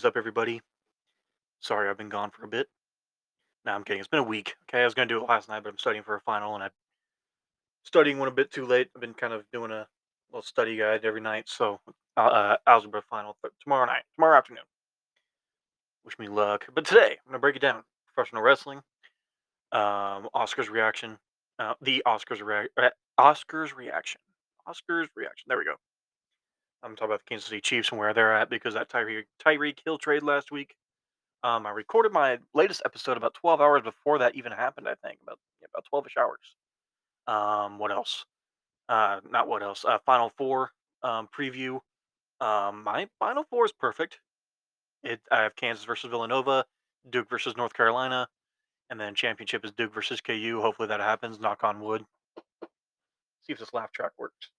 Is up, everybody? Sorry, I've been gone for a bit. No, I'm kidding. It's been a week. Okay, I was gonna do it last night, but I'm studying for a final, and I studying went a bit too late. I've been kind of doing a little study guide every night, so uh, uh, algebra final tomorrow night, tomorrow afternoon. Wish me luck. But today, I'm gonna break it down. Professional wrestling, um, Oscars reaction, uh, the Oscars react, uh, Oscars reaction, Oscars reaction. There we go. I'm talking about the Kansas City Chiefs and where they're at because that Tyreek Tyreek Hill trade last week. Um, I recorded my latest episode about 12 hours before that even happened. I think about yeah, about 12ish hours. Um, what else? Uh, not what else? Uh, Final Four um, preview. Um, my Final Four is perfect. It I have Kansas versus Villanova, Duke versus North Carolina, and then championship is Duke versus KU. Hopefully that happens. Knock on wood. See if this laugh track works.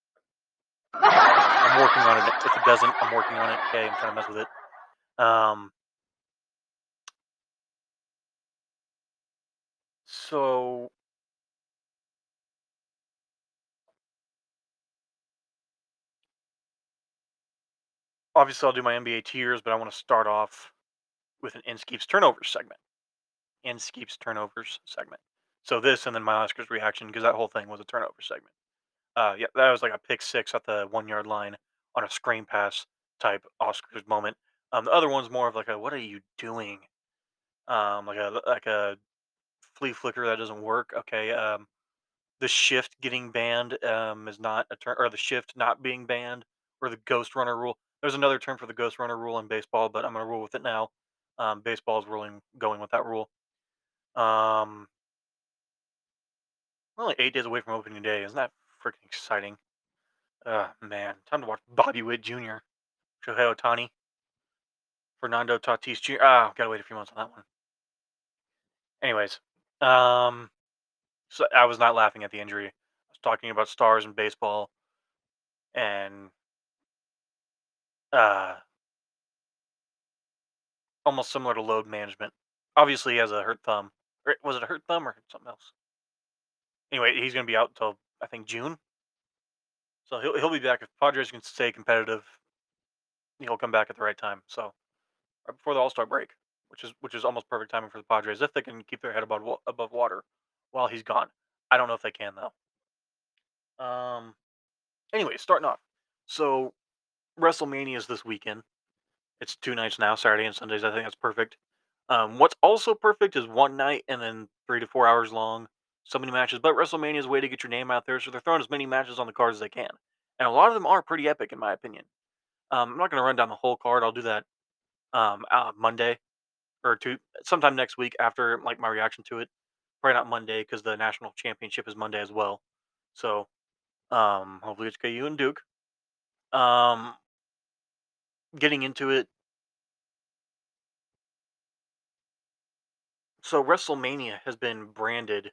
I'm working on it. If it doesn't, I'm working on it. Okay, I'm trying to mess with it. Um, so obviously I'll do my NBA tiers, but I want to start off with an Inskeeps turnovers segment. Inskeeps turnovers segment. So this and then my Oscars reaction because that whole thing was a turnover segment. Uh, yeah, that was like a pick six at the one yard line on a screen pass type Oscars moment. Um, the other one's more of like a what are you doing? Um, like a like a flea flicker that doesn't work. Okay. Um, the shift getting banned um, is not a term, or the shift not being banned, or the ghost runner rule. There's another term for the ghost runner rule in baseball, but I'm to rule with it now. Um, baseball is ruling going with that rule. Um, we're only eight days away from opening day. Isn't that freaking exciting? Uh, man, time to watch Bobby Witt Jr., Shohei Ohtani, Fernando Tatis Jr. Ah, gotta wait a few months on that one. Anyways, um, so I was not laughing at the injury. I was talking about stars in baseball and uh almost similar to load management. Obviously, he has a hurt thumb. Or was it a hurt thumb or something else? Anyway, he's going to be out until I think June. So he'll he'll be back if Padres can stay competitive. He'll come back at the right time. So right before the All Star break, which is which is almost perfect timing for the Padres if they can keep their head above above water while he's gone. I don't know if they can though. Um. Anyway, starting off. So WrestleMania is this weekend. It's two nights now, Saturday and Sundays. I think that's perfect. Um, what's also perfect is one night and then three to four hours long, so many matches. But WrestleMania is a way to get your name out there, so they're throwing as many matches on the card as they can, and a lot of them are pretty epic, in my opinion. Um, I'm not going to run down the whole card. I'll do that um, uh, Monday or two, sometime next week after like my reaction to it. Probably not Monday because the national championship is Monday as well. So um, hopefully it's KU and Duke. Um, getting into it, so WrestleMania has been branded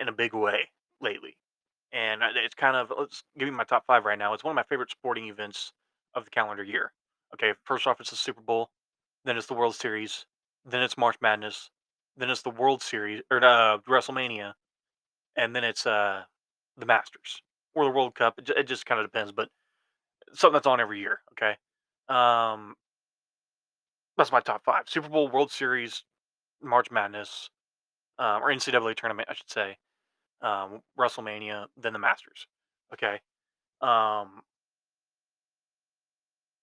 in a big way lately, and it's kind of let's give you my top five right now. It's one of my favorite sporting events of the calendar year. Okay, first off, it's the Super Bowl, then it's the World Series, then it's March Madness, then it's the World Series or uh, WrestleMania, and then it's uh the Masters or the World Cup. It, it just kind of depends, but something that's on every year. Okay, um, that's my top five: Super Bowl, World Series, March Madness, um, or NCAA tournament, I should say, um, WrestleMania, then the Masters. Okay. Um,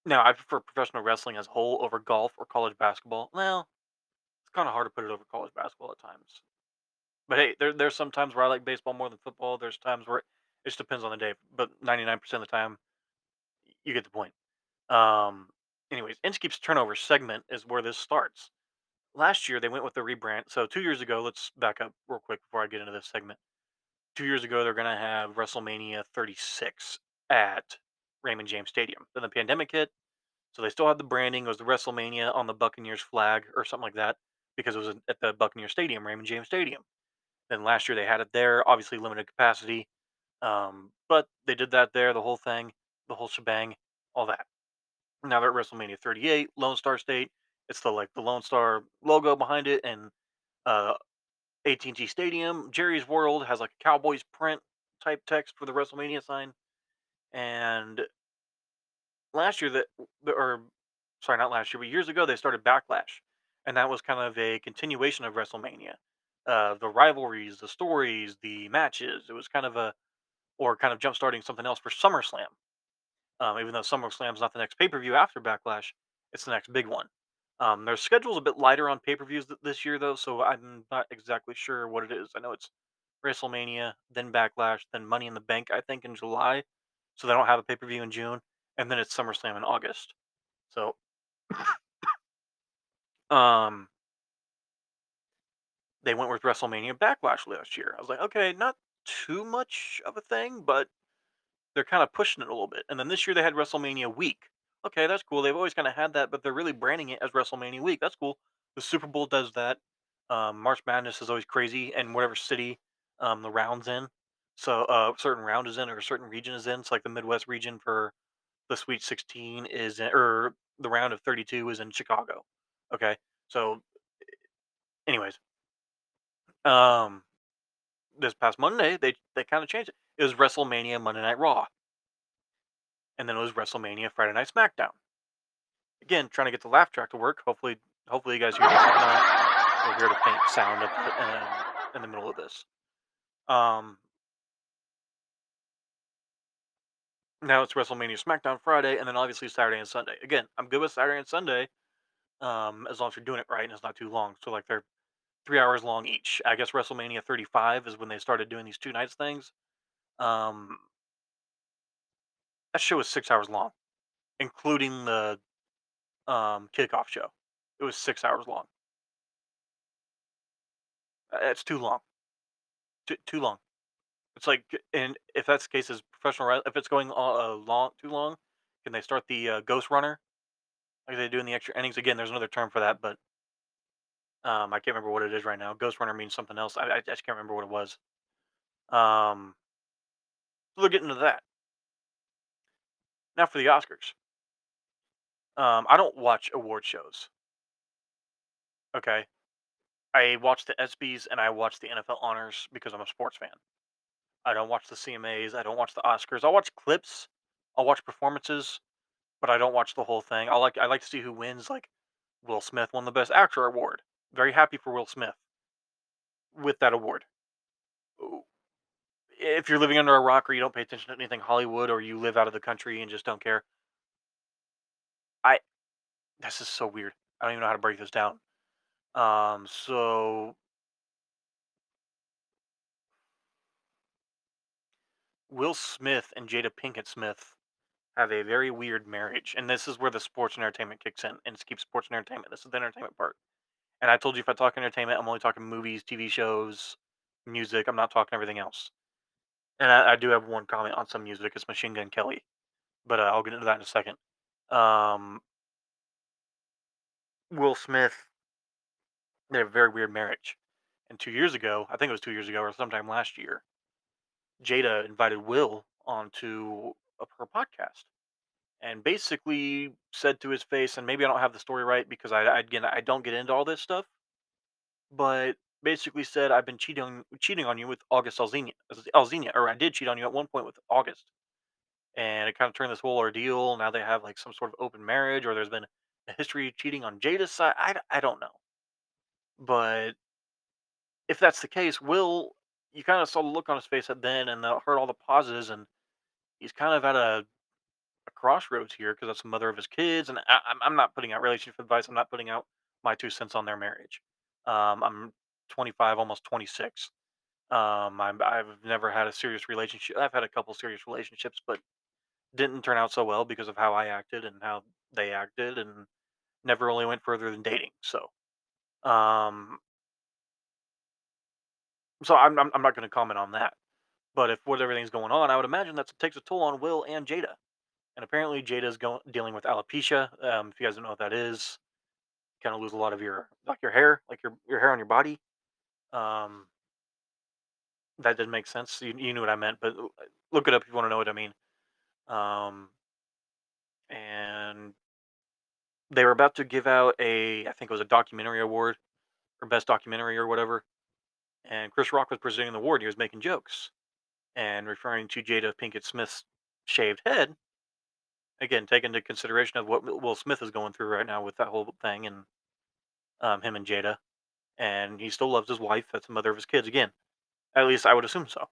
now I prefer professional wrestling as a whole over golf or college basketball. Well, it's kind of hard to put it over college basketball at times. But hey, there there's some times where I like baseball more than football. There's times where it just depends on the day. But 99% of the time, you get the point. Um, anyways, Inskeep's turnover segment is where this starts. Last year they went with the rebrand. So two years ago, let's back up real quick before I get into this segment. Two years ago, they're gonna have WrestleMania 36 at Raymond James Stadium. Then the pandemic hit, so they still had the branding. It was the WrestleMania on the Buccaneers flag or something like that because it was at the Buccaneer Stadium, Raymond James Stadium. Then last year they had it there, obviously limited capacity, um, but they did that there, the whole thing, the whole shebang, all that. Now they're at WrestleMania 38, Lone Star State. It's the like the Lone Star logo behind it, and uh, AT&T Stadium. Jerry's World has like a Cowboys print type text for the WrestleMania sign, and last year that or sorry, not last year, but years ago they started Backlash, and that was kind of a continuation of WrestleMania. Uh, the rivalries, the stories, the matches. It was kind of a or kind of jump starting something else for SummerSlam. Um, even though SummerSlam's not the next pay per view after Backlash, it's the next big one. Um, their schedule's a bit lighter on pay per views th- this year, though, so I'm not exactly sure what it is. I know it's WrestleMania, then Backlash, then Money in the Bank, I think, in July. So they don't have a pay per view in June, and then it's SummerSlam in August. So, um, they went with WrestleMania Backlash last year. I was like, okay, not too much of a thing, but they're kind of pushing it a little bit. And then this year they had WrestleMania week. Okay, that's cool. They've always kind of had that, but they're really branding it as WrestleMania week. That's cool. The Super Bowl does that. Um, March Madness is always crazy, and whatever city um, the round's in. So uh, certain round is in, or a certain region is in. So like the Midwest region for the Sweet 16 is in, or the round of 32 is in Chicago. Okay, so anyways, um, this past Monday they they kind of changed it. It was WrestleMania Monday Night Raw, and then it was WrestleMania Friday Night SmackDown. Again, trying to get the laugh track to work. Hopefully, hopefully you guys hear this. You'll hear the faint sound in, in the middle of this. Um, now it's WrestleMania SmackDown Friday, and then obviously Saturday and Sunday. Again, I'm good with Saturday and Sunday, um, as long as you're doing it right and it's not too long. So like they're three hours long each. I guess WrestleMania 35 is when they started doing these two nights things. Um, that show was six hours long, including the um, kickoff show. It was six hours long. Uh, It's too long. Too, too long. It's like, and if that's the case, is professional if it's going uh, long, too long, can they start the uh, Ghost Runner like they do in the extra innings? Again, there's another term for that, but um, I can't remember what it is right now. Ghost Runner means something else. I, I just can't remember what it was. Um, so they're getting into that now for the Oscars. Um, I don't watch award shows. Okay, I watch the ESPYS and I watch the NFL honors because I'm a sports fan. I don't watch the CMAs. I don't watch the Oscars. I'll watch clips. I'll watch performances, but I don't watch the whole thing. I like I like to see who wins. Like Will Smith won the Best Actor award. Very happy for Will Smith with that award. If you're living under a rock or you don't pay attention to anything Hollywood or you live out of the country and just don't care, I this is so weird. I don't even know how to break this down. Um, so Will Smith and Jada Pinkett Smith have a very weird marriage, and this is where the sports and entertainment kicks in, and it's keep sports and entertainment. This is the entertainment part. And I told you if I talk entertainment, I'm only talking movies, TV shows, music. I'm not talking everything else. And I, I do have one comment on some music. It's Machine Gun Kelly, but uh, I'll get into that in a second. Um, Will Smith, they have a very weird marriage. And two years ago, I think it was two years ago or sometime last year, Jada invited Will onto a, her podcast and basically said to his face, and maybe I don't have the story right because I, I again I don't get into all this stuff, but basically said I've been cheating cheating on you with August Alsina, or I did cheat on you at one point with August, and it kind of turned this whole ordeal. Now they have like some sort of open marriage, or there's been a history of cheating on Jada's side. I, I don't know, but if that's the case, Will, you kind of saw the look on his face at then, and the, heard all the pauses, and he's kind of at a a crossroads here because that's the mother of his kids, and I, I'm I'm not putting out relationship advice. I'm not putting out my two cents on their marriage. Um, I'm 25, almost 26. Um, I'm, I've never had a serious relationship. I've had a couple serious relationships, but didn't turn out so well because of how I acted and how they acted, and never really went further than dating. So, um, so I'm I'm, I'm not going to comment on that. But if with everything's going on, I would imagine that takes a toll on Will and Jada. And apparently, Jada's going dealing with alopecia. Um, if you guys don't know what that is, kind of lose a lot of your like your hair, like your your hair on your body. Um, that didn't make sense. You you knew what I meant, but look it up if you want to know what I mean. Um, and they were about to give out a, I think it was a documentary award or best documentary or whatever. And Chris Rock was presenting the award. And he was making jokes and referring to Jada Pinkett Smith's shaved head again, take into consideration of what Will Smith is going through right now with that whole thing and um, him and Jada, and he still loves his wife. That's the mother of his kids. Again, at least I would assume so.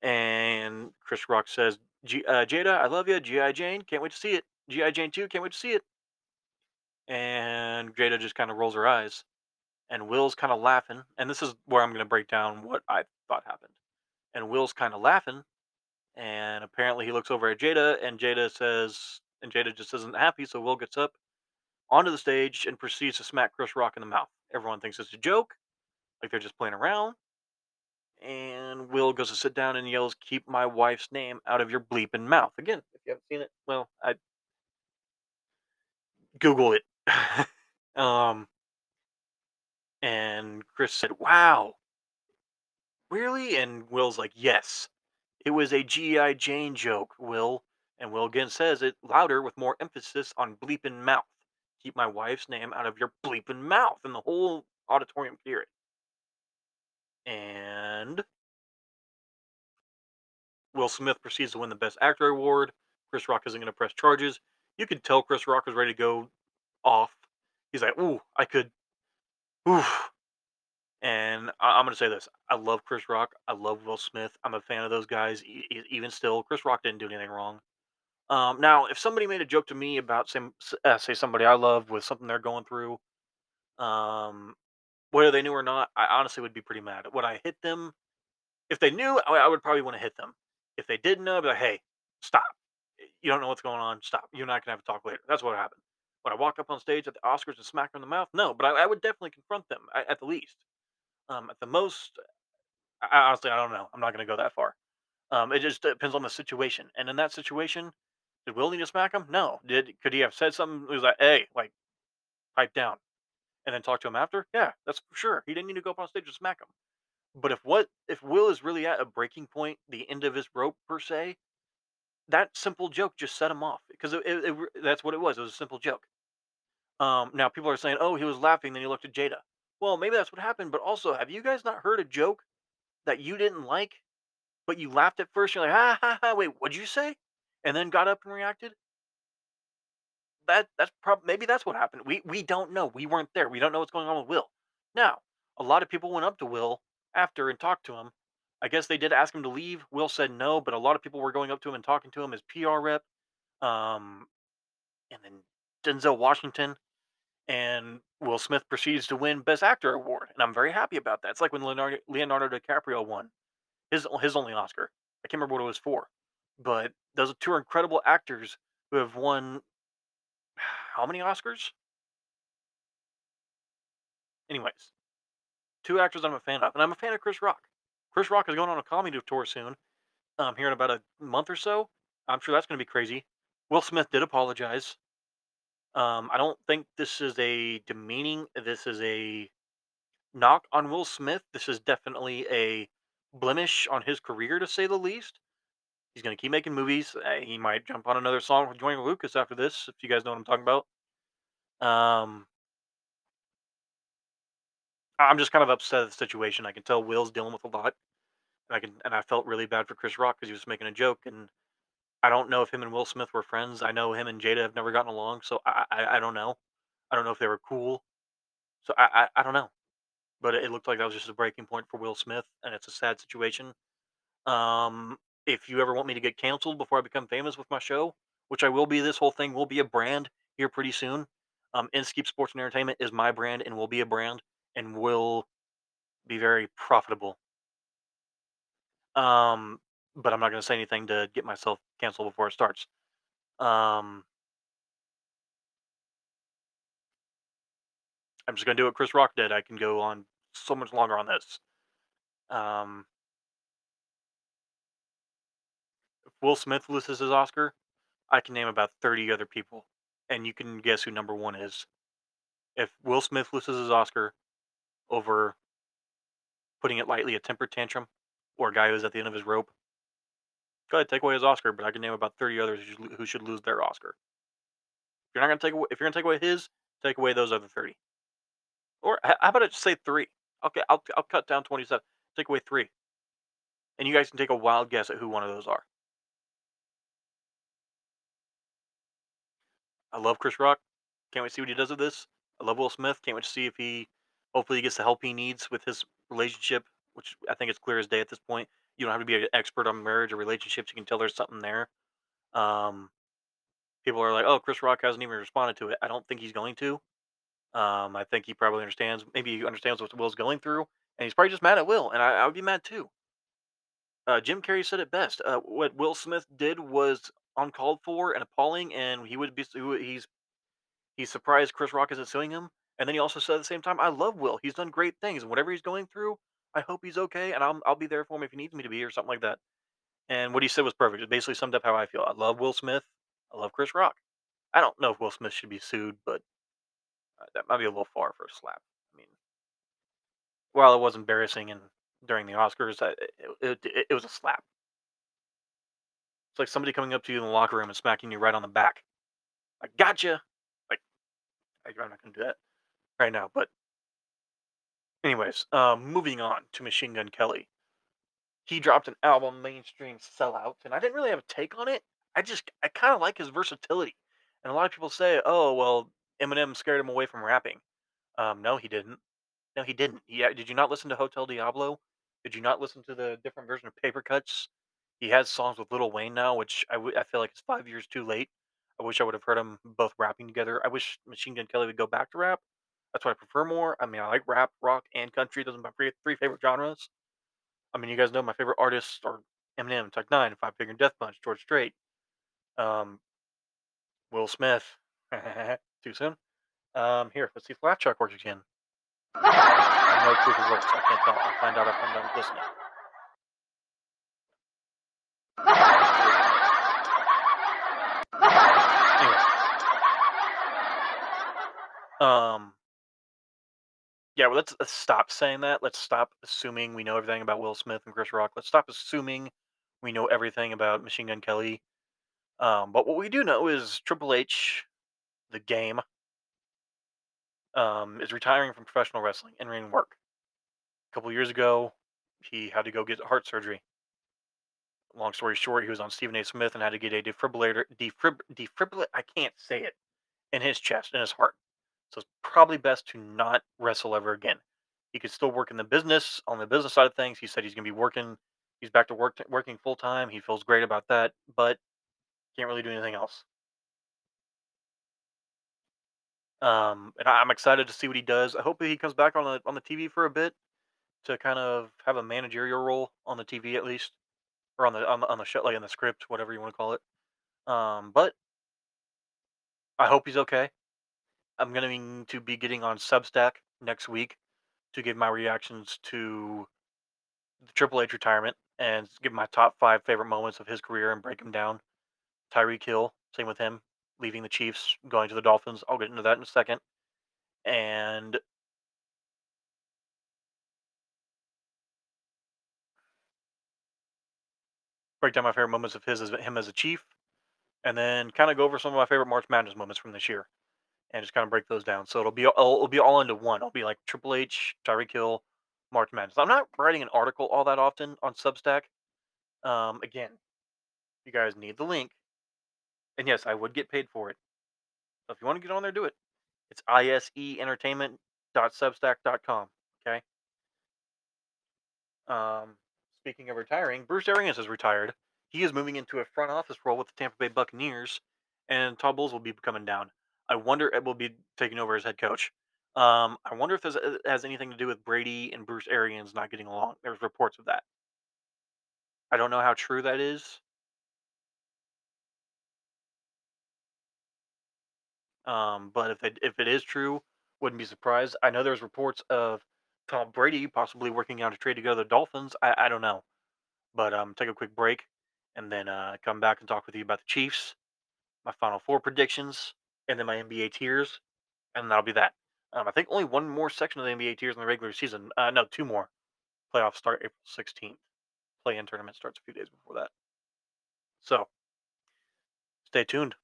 And Chris Rock says, G- uh, "Jada, I love you. GI Jane, can't wait to see it. GI Jane 2, can't wait to see it." And Jada just kind of rolls her eyes, and Will's kind of laughing. And this is where I'm going to break down what I thought happened. And Will's kind of laughing, and apparently he looks over at Jada, and Jada says, and Jada just isn't happy. So Will gets up onto the stage and proceeds to smack Chris Rock in the mouth. Everyone thinks it's a joke, like they're just playing around. And Will goes to sit down and yells, "Keep my wife's name out of your bleeping mouth." Again, if you haven't seen it, well, I Google it. um, and Chris said, "Wow, really?" And Will's like, "Yes, it was a GI Jane joke, Will." And Will again says it louder with more emphasis on bleeping mouth. Keep my wife's name out of your bleeping mouth, and the whole auditorium period. And Will Smith proceeds to win the Best Actor award. Chris Rock isn't going to press charges. You could tell Chris Rock is ready to go off. He's like, "Ooh, I could, ooh." And I- I'm going to say this: I love Chris Rock. I love Will Smith. I'm a fan of those guys. E- even still, Chris Rock didn't do anything wrong. Um, now, if somebody made a joke to me about some, s- uh, say somebody I love with something they're going through, um, whether they knew or not, I honestly would be pretty mad. Would I hit them? If they knew, I, I would probably want to hit them. If they didn't know, I'd be like, "Hey, stop! You don't know what's going on. Stop! You're not gonna have a talk later." That's what happened. Would I walk up on stage at the Oscars and smack her in the mouth? No, but I, I would definitely confront them at, at the least. Um, at the most, I, I- honestly, I don't know. I'm not gonna go that far. Um, it just depends on the situation. And in that situation, did Will need to smack him? No. Did could he have said something? He was like, "Hey, like, pipe down," and then talk to him after? Yeah, that's for sure. He didn't need to go up on stage and smack him. But if what if Will is really at a breaking point, the end of his rope per se, that simple joke just set him off because it, it, it that's what it was. It was a simple joke. Um, now people are saying, "Oh, he was laughing," then he looked at Jada. Well, maybe that's what happened. But also, have you guys not heard a joke that you didn't like, but you laughed at first? You're like, "Ha ha ha!" Wait, what'd you say? And then got up and reacted. That that's probably maybe that's what happened. We we don't know. We weren't there. We don't know what's going on with Will. Now, a lot of people went up to Will after and talked to him. I guess they did ask him to leave. Will said no, but a lot of people were going up to him and talking to him as PR rep. Um, and then Denzel Washington and Will Smith proceeds to win Best Actor award, and I'm very happy about that. It's like when Leonardo, Leonardo DiCaprio won his his only Oscar. I can't remember what it was for, but those two are incredible actors who have won how many Oscars? Anyways, two actors I'm a fan of, and I'm a fan of Chris Rock. Chris Rock is going on a comedy tour soon. Um, here in about a month or so. I'm sure that's going to be crazy. Will Smith did apologize. Um, I don't think this is a demeaning. This is a knock on Will Smith. This is definitely a blemish on his career, to say the least. He's going to keep making movies. Uh, he might jump on another song with Joyner Lucas after this, if you guys know what I'm talking about. Um, I'm just kind of upset at the situation. I can tell Will's dealing with a lot, and I can and I felt really bad for Chris Rock because he was making a joke, and I don't know if him and Will Smith were friends. I know him and Jada have never gotten along, so I I, I don't know. I don't know if they were cool. So I, I I don't know. But it looked like that was just a breaking point for Will Smith, and it's a sad situation. Um, if you ever want me to get canceled before I become famous with my show, which I will be, this whole thing will be a brand here pretty soon. Um, Inskeep Sports and Entertainment is my brand and will be a brand and will be very profitable. Um, but I'm not going to say anything to get myself canceled before it starts. Um, I'm just going to do what Chris Rock did. I can go on so much longer on this. Um, Will Smith loses his Oscar, I can name about 30 other people, and you can guess who number one is. If Will Smith loses his Oscar over, putting it lightly, a temper tantrum or a guy who's at the end of his rope, go ahead, take away his Oscar, but I can name about 30 others who should, lose their Oscar. If you're not going to take away, if you're going to take away his, take away those other 30. Or how about I just say three? Okay, I'll, I'll cut down 27. Take away three. And you guys can take a wild guess at who one of those are. I love Chris Rock. Can't wait to see what he does with this. I love Will Smith. Can't wait to see if he hopefully he gets the help he needs with his relationship, which I think it's clear as day at this point. You don't have to be an expert on marriage or relationships. You can tell there's something there. Um, people are like, "Oh, Chris Rock hasn't even responded to it." I don't think he's going to. Um, I think he probably understands. Maybe he understands what Will's going through, and he's probably just mad at Will, and I, I would be mad too. Uh, Jim Carrey said it best. Uh, what Will Smith did was uncalled for and appalling, and he would be he would- he's he's surprised Chris Rock isn't suing him. And then he also said at the same time, "I love Will. He's done great things, and whatever he's going through, I hope he's okay, and I'll I'll be there for him if he needs me to be, or something like that." And what he said was perfect. It basically summed up how I feel. I love Will Smith. I love Chris Rock. I don't know if Will Smith should be sued, but uh, that might be a little far for a slap. I mean, while it was embarrassing and during the Oscars, it, it, it was a slap. It's like somebody coming up to you in the locker room and smacking you right on the back. I gotcha. Like, I'm not gonna do that right now. But anyways, um, moving on to Machine Gun Kelly. He dropped an album, mainstream sellout, and I didn't really have a take on it. I just I kind of like his versatility. And a lot of people say, "Oh, well, Eminem scared him away from rapping." Um, no, he didn't. No, he didn't. Yeah, did you not listen to Hotel Diablo? Did you not listen to the different version of Paper Cuts? He has songs with Lil Wayne now, which I, w- I feel like it's five years too late. I wish I would have heard them both rapping together. I wish Machine Gun Kelly would go back to rap. That's what I prefer more. I mean, I like rap, rock, and country. Those are my three, three favorite genres. I mean, you guys know my favorite artists are Eminem, Tech N9ne, Five Finger Death Punch, George Strait, um, Will Smith. Too soon. Um, here, let's see if Laugh Track works again. I proof it works. I can't tell. I'll find out if I'm done listening. Um, yeah, well, let's, let's stop saying that. Let's stop assuming we know everything about Will Smith and Chris Rock. Let's stop assuming we know everything about Machine Gun Kelly. Um, but what we do know is Triple H, the game, um, is retiring from professional wrestling and ring work. A couple years ago, he had to go get heart surgery. Long story short, he was on Stephen A. Smith and had to get a defibrillator, defib, defibrillate. I can't say it in his chest, in his heart. So it's probably best to not wrestle ever again. He could still work in the business on the business side of things. He said he's going to be working. He's back to work working full time. He feels great about that, but can't really do anything else. Um, and I'm excited to see what he does. I hope he comes back on the on the TV for a bit to kind of have a managerial role on the TV at least, or on the on the, on the show, like in the script, whatever you want to call it. Um, but I hope he's okay. I'm going to be getting on Substack next week to give my reactions to the Triple H retirement and give my top five favorite moments of his career and break them down. Tyreek Hill, same with him, leaving the Chiefs, going to the Dolphins. I'll get into that in a second. And break down my favorite moments of his as him as a Chief, and then kind of go over some of my favorite March Madness moments from this year, and just kind of break those down. So it'll be all, it'll be all into one. It'll be like Triple H, Tyreek Hill, March Madness. I'm not writing an article all that often on Substack. Um, again, you guys need the link, and yes, I would get paid for it. So if you want to get on there, do it. It's iseentertainment.substack.com. Okay. Um, speaking of retiring, Bruce Arians is retired. He is moving into a front office role with the Tampa Bay Buccaneers, and Todd Bowles will be coming down. I wonder it will be taking over as head coach. Um, I wonder if this uh, has anything to do with Brady and Bruce Arians not getting along. There's reports of that. I don't know how true that is. Um, but if it if it is true, wouldn't be surprised. I know there's reports of Tom Brady possibly working out a trade to go to the Dolphins. I, I don't know. But um, take a quick break and then uh, come back and talk with you about the Chiefs, my Final Four predictions, and then my NBA tiers, and that'll be that. Um, I think only one more section of the NBA tiers in the regular season. Uh, no, two more. Playoffs start April 16th. Play-in tournament starts a few days before that. So, stay tuned.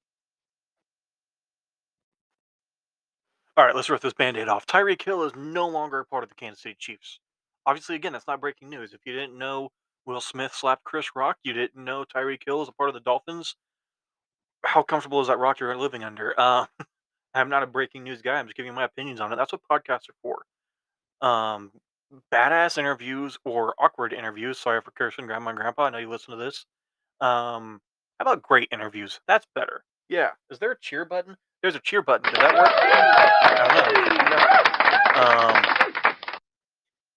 All right, let's rip this band-aid off. Tyreek Hill is no longer a part of the Kansas City Chiefs. Obviously, again, that's not breaking news. If you didn't know Will Smith slapped Chris Rock, you didn't know Tyreek Hill is a part of the Dolphins. How comfortable is that rock you're living under? Uh, I'm not a breaking news guy. I'm just giving my opinions on it. That's what podcasts are for. Um, badass interviews or awkward interviews. Sorry for cursing, grandma and grandpa. I know you listen to this. Um, how about great interviews? That's better. Yeah. Is there a cheer button? There's a cheer button. Did that work? I don't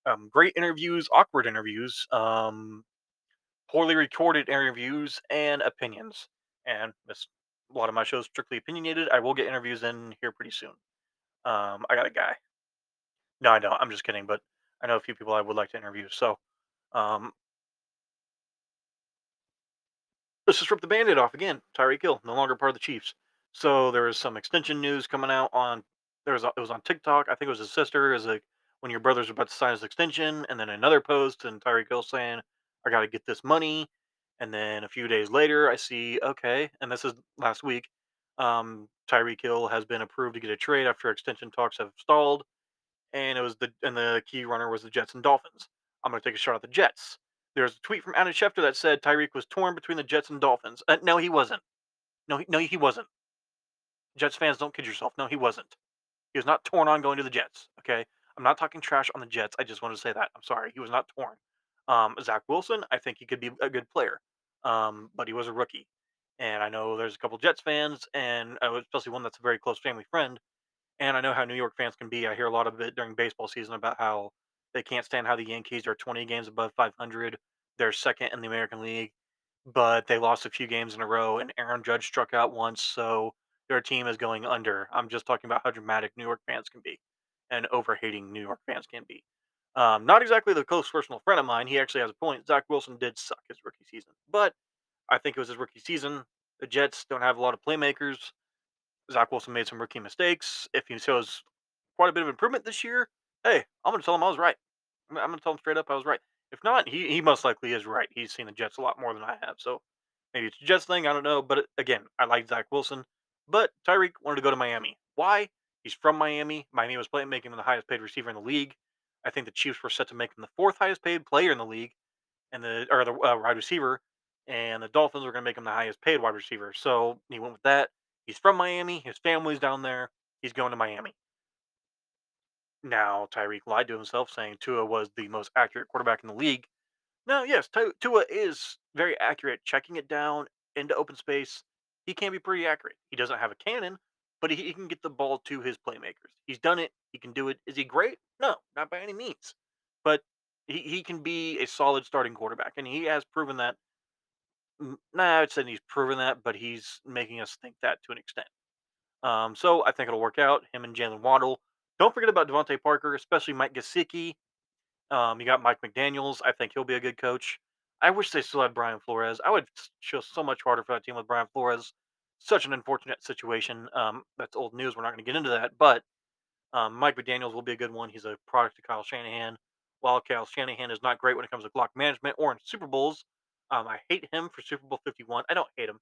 know. Um, um, great interviews, awkward interviews, um, poorly recorded interviews, and opinions. And this, a lot of my shows strictly opinionated. I will get interviews in here pretty soon. Um, I got a guy. No, I don't. I'm just kidding. But I know a few people I would like to interview. So um, let's just rip the band-aid off again. Tyreek Hill, no longer part of the Chiefs. So there was some extension news coming out on there was a, it was on TikTok. I think it was his sister is like when your brother's about to sign his extension, and then another post and Tyreek Hill saying, "I got to get this money." And then a few days later, I see okay, and this is last week. Um, Tyreek Hill has been approved to get a trade after extension talks have stalled, and it was the and the key runner was the Jets and Dolphins. I'm going to take a shot at the Jets. There's a tweet from Adam Schefter that said Tyreek was torn between the Jets and Dolphins. Uh, no, he wasn't. No, he, no, he wasn't. Jets fans, don't kid yourself. No, he wasn't. He was not torn on going to the Jets. Okay, I'm not talking trash on the Jets. I just wanted to say that. I'm sorry, he was not torn. Um, Zach Wilson, I think he could be a good player, um, but he was a rookie. And I know there's a couple Jets fans, and uh, especially one that's a very close family friend. And I know how New York fans can be. I hear a lot of it during baseball season about how they can't stand how the Yankees are 20 games above 500. They're second in the American League, but they lost a few games in a row, and Aaron Judge struck out once, so their team is going under. I'm just talking about how dramatic New York fans can be and overhating New York fans can be. Um, not exactly the close personal friend of mine. He actually has a point. Zach Wilson did suck his rookie season, but I think it was his rookie season. The Jets don't have a lot of playmakers. Zach Wilson made some rookie mistakes. If he shows quite a bit of improvement this year, hey, I'm going to tell him I was right. I'm, going to tell him straight up I was right. If not, he, he most likely is right. He's seen the Jets a lot more than I have. So maybe it's a Jets thing. I don't know. But again, I like Zach Wilson. But Tyreek wanted to go to Miami. Why? He's from Miami. Miami was playing, making him the highest paid receiver in the league. I think the Chiefs were set to make him the fourth highest paid player in the league, and the or the uh, wide receiver, and the Dolphins were going to make him the highest paid wide receiver. So he went with that. He's from Miami. His family's down there. He's going to Miami. Now Tyreek lied to himself, saying Tua was the most accurate quarterback in the league. Now, yes, Tua is very accurate, checking it down into open space. He can be pretty accurate. He doesn't have a cannon, but he, he can get the ball to his playmakers. He's done it. He can do it. Is he great? No, not by any means. But he, he can be a solid starting quarterback, and he has proven that. Nah, I'd say he's proven that, but he's making us think that to an extent. Um, so I think it'll work out. Him and Jaylen Waddle. Don't forget about DeVante Parker, especially Mike Gesicki. Um, you got Mike McDaniel's. I think he'll be a good coach. I wish they still had Brian Flores. I would show so much harder for that team with Brian Flores. Such an unfortunate situation. Um, that's old news. We're not going to get into that. But um, Mike McDaniel's will be a good one. He's a product of Kyle Shanahan. While Kyle Shanahan is not great when it comes to clock management or in Super Bowls, um, I hate him for Super Bowl 51. I don't hate him.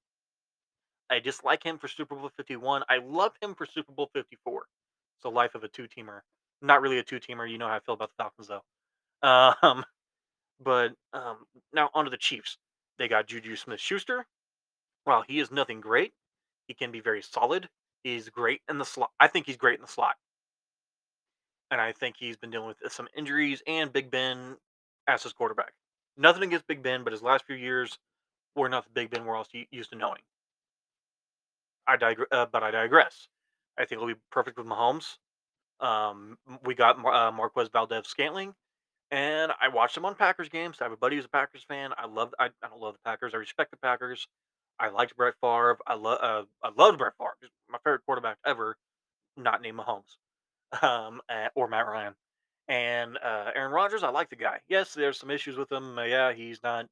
I dislike him for Super Bowl 51. I love him for Super Bowl 54. It's the life of a two teamer. Not really a two teamer. You know how I feel about the Falcons, though. Um, but um, now onto the Chiefs. They got Juju Smith Schuster. While he is nothing great, he can be very solid. He's great in the slot. I think he's great in the slot. And I think he's been dealing with some injuries and Big Ben as his quarterback. Nothing against Big Ben, but his last few years were not the Big Ben we're all used to knowing. I dig- uh, but I digress. I think it'll be perfect with Mahomes. Um, we got Mar- uh, Marquez Valdes Scantling, and I watched him on Packers games. I have a buddy who's a Packers fan. I love. I, I don't love the Packers. I respect the Packers. I liked Brett Favre. I love. Uh, I loved Brett Favre. My favorite quarterback ever, not named Mahomes, um, or Matt Ryan. And uh, Aaron Rodgers, I like the guy. Yes, there's some issues with him. Uh, yeah, he's not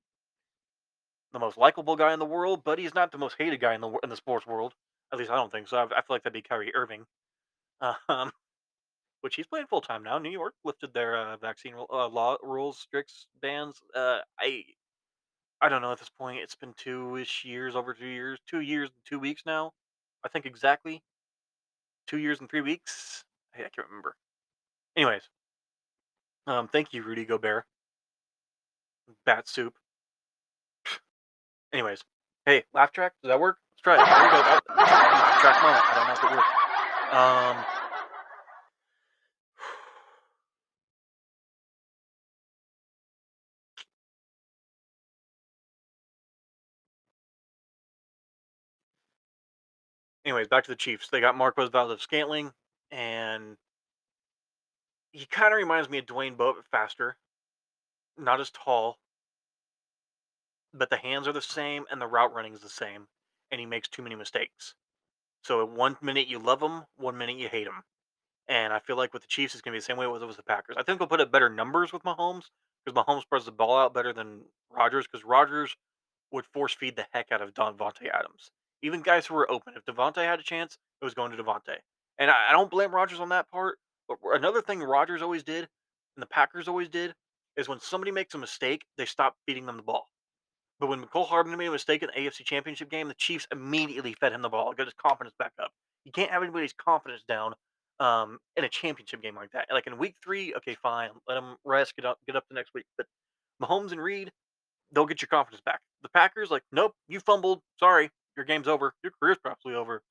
the most likable guy in the world, but he's not the most hated guy in the in the sports world. At least I don't think so. I, I feel like that'd be Kyrie Irving, um, which he's playing full time now. New York lifted their uh, vaccine uh, law rules, strict bans. Uh, I I don't know at this point. It's been two ish years, over two years, two years and two weeks now. I think exactly two years and three weeks. Hey, I can't remember. Anyways, um, thank you, Rudy Gobert. Bat soup. Anyways, hey, laugh track. Does that work? Let's try it. There we go. Track moment. I don't know if it worked. Um, anyways, back to the Chiefs. They got Marquez Valdes Scantling, and he kind of reminds me of Dwayne Bowe, but faster. Not as tall, but the hands are the same, and the route running is the same, and he makes too many mistakes. So at one minute you love him, one minute you hate him. And I feel like with the Chiefs, it's going to be the same way with, with the Packers. I think they'll put up better numbers with Mahomes because Mahomes spreads the ball out better than Rodgers because Rodgers would force feed the heck out of Davante Adams. Even guys who were open, if Davante had a chance, it was going to Davante. And I, I don't blame Rodgers on that part. But another thing Rodgers always did, and the Packers always did, is when somebody makes a mistake, they stop feeding them the ball. But when Mecole Hardman made a mistake in the AFC Championship game, the Chiefs immediately fed him the ball, got his confidence back up. You can't have anybody's confidence down um, in a championship game like that. Like in Week Three, okay, fine, let them rest, get up, get up the next week. But Mahomes and Reid, they'll get your confidence back. The Packers, like, nope, you fumbled. Sorry, your game's over. Your career's probably over.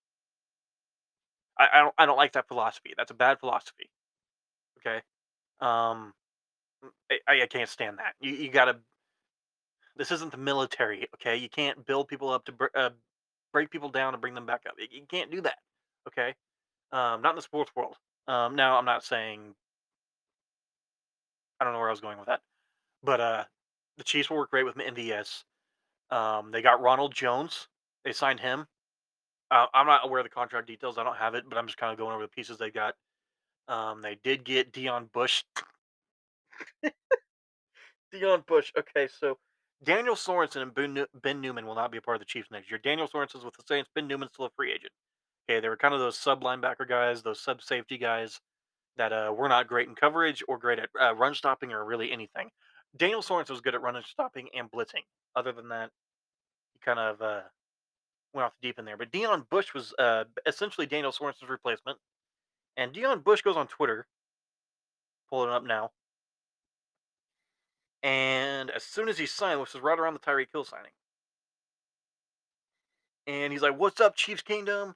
I, I don't I don't like that philosophy. That's a bad philosophy. Okay. Um, I, I can't stand that. You you gotta. This isn't the military. Okay, you can't build people up to uh, break people down and bring them back up. You can't do that. Okay, um, not in the sports world. Um, now I'm not saying. I don't know where I was going with that, but uh, the Chiefs will work great with MVS. Um, they got Ronald Jones. They signed him. Uh, I'm not aware of the contract details. I don't have it, but I'm just kind of going over the pieces they got. Um, they did get Deon Bush. Deon Bush. Okay, so Daniel Sorensen and ben, Niemann will not be a part of the Chiefs next year. Daniel Sorensen's with the Saints. Ben Niemann's still a free agent. Okay, they were kind of those sub linebacker guys, those sub safety guys that uh, were not great in coverage or great at uh, run stopping or really anything. Daniel Sorensen was good at running stopping and blitzing. Other than that, he kind of uh, went off deep in there. But Deon Bush was uh, essentially Daniel Sorensen's replacement. And Deon Bush goes on Twitter, pulling it up now. And as soon as he signed, which was right around the Tyreek Hill signing, and he's like, "What's up, Chiefs Kingdom?"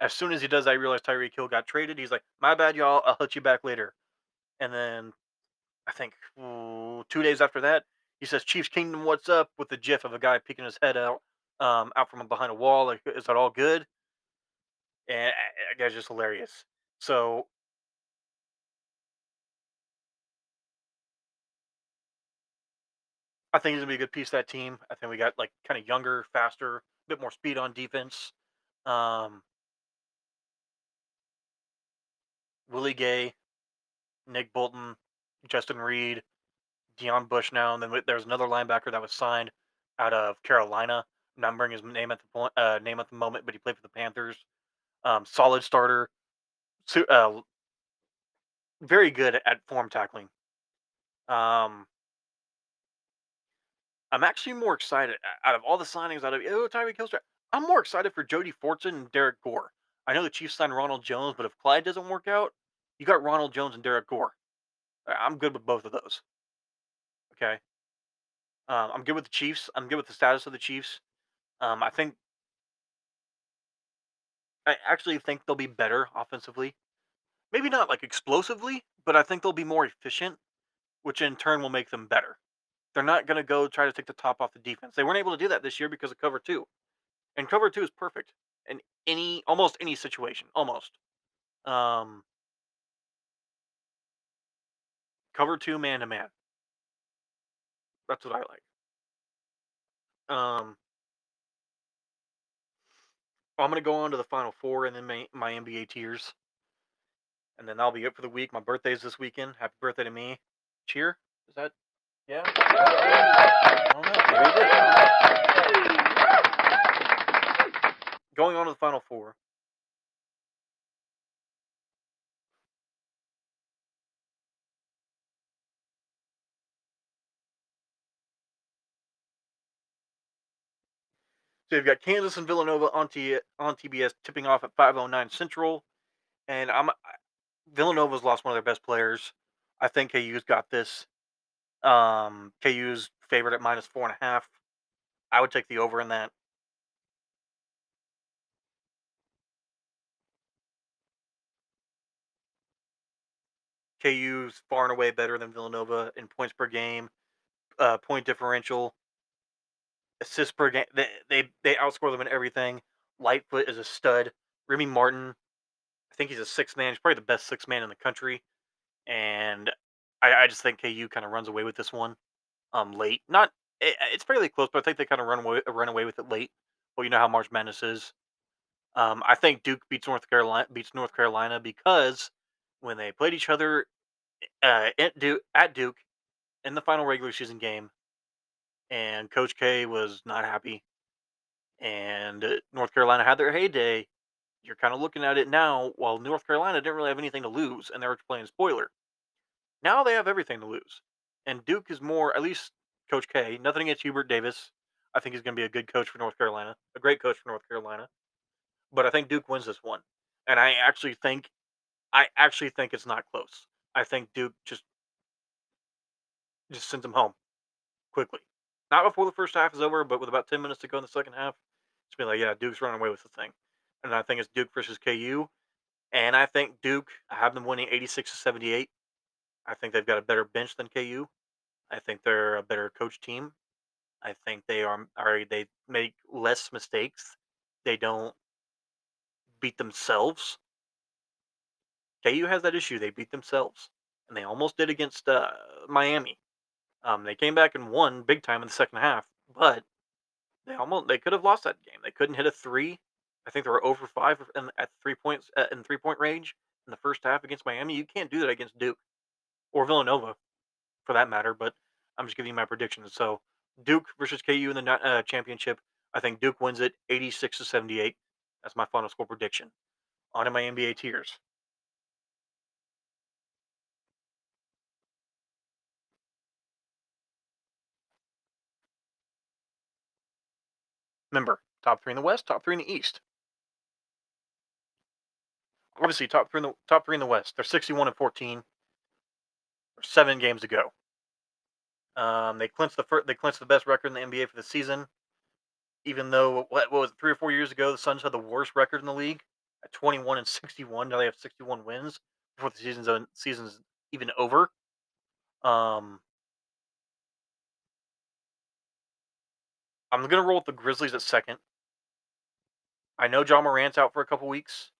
As soon as he does, I realize Tyreek Hill got traded. He's like, "My bad, y'all. I'll hit you back later." And then, I think ooh, two days after that, he says, "Chiefs Kingdom, what's up?" with the GIF of a guy peeking his head out um, out from behind a wall. Like, is that all good? And that guy's just hilarious. So I think he's gonna be a good piece of that team. I think we got like kind of younger, faster, a bit more speed on defense. Um, Willie Gay, Nick Bolton, Justin Reid, Deon Bush now, and then there's another linebacker that was signed out of Carolina numbering his name at the point, uh, name at the moment, but he played for the Panthers. Um, solid starter, so, uh, very good at form tackling. Um, I'm actually more excited out of all the signings out of oh Tyreek Hillster. I'm more excited for Jody Fortson and Derrick Gore. I know the Chiefs signed Ronald Jones, but if Clyde doesn't work out, you got Ronald Jones and Derrick Gore. I'm good with both of those. Okay. Um, I'm good with the Chiefs. I'm good with the status of the Chiefs. Um, I think I actually think they'll be better offensively. Maybe not like explosively, but I think they'll be more efficient, which in turn will make them better. They're not going to go try to take the top off the defense. They weren't able to do that this year because of cover two, and cover two is perfect in any almost any situation. Almost. Um, cover two man to man. That's what I like. Um, I'm gonna go on to the final four and then my, my NBA tiers. And then that'll be it for the week. My birthday's this weekend. Happy birthday to me. Cheer? Is that yeah? I don't know. Maybe it. Going on to the final four. So you've got Kansas and Villanova on, T- on TBS tipping off at 5:09 Central, and I'm Villanova's lost one of their best players. I think KU's got this. Um, KU's favorite at minus four and a half. I would take the over in that. KU's far and away better than Villanova in points per game, uh, point differential assists per game. They, they they outscore them in everything. Lightfoot is a stud. Remy Martin, I think he's a six man. He's probably the best six man in the country, and I, I just think KU kind of runs away with this one, um, late. Not it, it's fairly close, but I think they kind of run away run away with it late. Well, you know how March Madness is. Um, I think Duke beats North Carolina beats North Carolina because when they played each other uh, at Duke in the final regular season game, and Coach K was not happy, and uh, North Carolina had their heyday. You're kind of looking at it now, while North Carolina didn't really have anything to lose, and they were playing spoiler. Now they have everything to lose, and Duke is more, at least Coach K. Nothing against Hubert Davis. I think he's going to be a good coach for North Carolina, a great coach for North Carolina. But I think Duke wins this one, and I actually think, I actually think it's not close. I think Duke just just sends them home quickly. Not before the first half is over, but with about 10 minutes to go in the second half, it's been like, yeah, Duke's running away with the thing. And I think it's Duke versus KU. And I think Duke, I have them winning 86 to 78. I think they've got a better bench than KU. I think they're a better coach team. I think they are, are they make less mistakes. They don't beat themselves. KU has that issue. They beat themselves, and they almost did against uh, Miami. Um, they came back and won big time in the second half, but they almost they could have lost that game. They couldn't hit a three. I think they were over five in, at three points uh, in three point range in the first half against Miami. You can't do that against Duke or Villanova, for that matter. But I'm just giving you my predictions. So Duke versus KU in the uh, championship. I think Duke wins it 86 to 78. That's my final score prediction. On to my NBA tiers. Remember, top three in the West, top three in the East. Obviously, top three in the top three in the West. They're 61 and 14. There's seven games to go. Um, they clinched the first, they clinched the best record in the NBA for the season. Even though what, what was it, three or four years ago, the Suns had the worst record in the league at 21 and 61. Now they have 61 wins before the season's season's even over. Um, I'm gonna roll with the Grizzlies at second. I know Ja Morant's out for a couple weeks,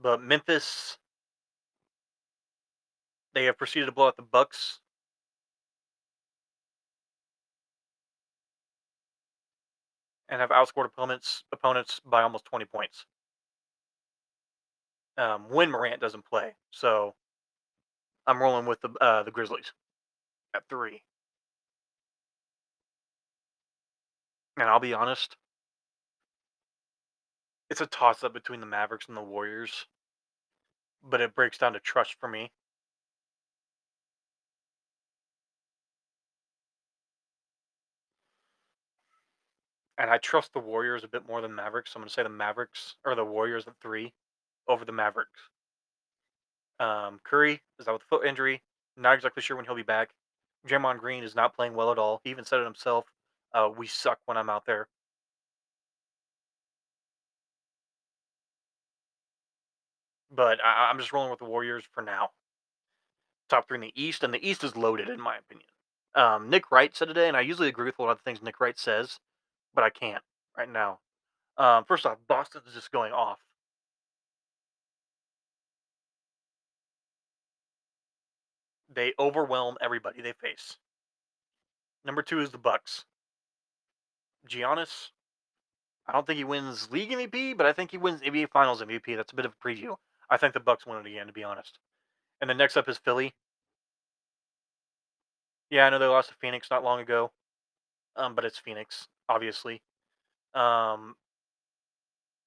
but Memphis they have proceeded to blow out the Bucks. And have outscored opponents opponents by almost 20 points. Um, when Morant doesn't play, so I'm rolling with the uh, the Grizzlies at three. And I'll be honest, it's a toss up between the Mavericks and the Warriors, but it breaks down to trust for me. And I trust the Warriors a bit more than Mavericks. So I'm going to say the Mavericks or the Warriors at three over the Mavericks. Um, Curry is out with a foot injury. Not exactly sure when he'll be back. Draymond Green is not playing well at all. He even said it himself. Uh, we suck when I'm out there. But I, I'm just rolling with the Warriors for now. Top three in the East, and the East is loaded in my opinion. Um, Nick Wright said today, and I usually agree with a lot of the things Nick Wright says, but I can't right now. Um, first off, Boston is just going off. They overwhelm everybody they face. Number two is the Bucks. Giannis, I don't think he wins league MVP, but I think he wins NBA Finals MVP. That's a bit of a preview. I think the Bucks win it again, to be honest. And then next up is Philly. Yeah, I know they lost to Phoenix not long ago, um, but it's Phoenix, obviously. Um,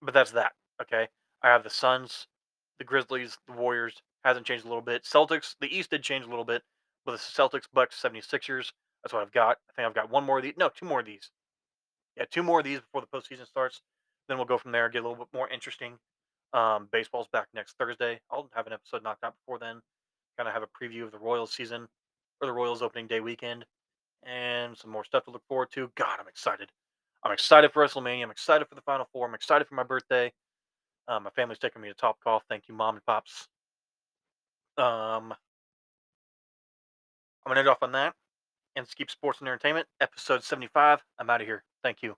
but that's that. Okay, I have the Suns, the Grizzlies, the Warriors. Hasn't changed a little bit. Celtics, the East did change a little bit, but the Celtics, Bucks, 76ers. That's what I've got. I think I've got one more of these. No, two more of these. Yeah, two more of these before the postseason starts. Then we'll go from there. Get a little bit more interesting. Um, baseball's back next Thursday. I'll have an episode knocked out before then. Kind of have a preview of the Royals season or the Royals opening day weekend, and some more stuff to look forward to. God, I'm excited. I'm excited for WrestleMania. I'm excited for the Final Four. I'm excited for my birthday. Um, my family's taking me to Topgolf. Thank you, mom and pops. Um, I'm gonna end off on that and skip sports and entertainment. Episode 75. I'm out of here. Thank you.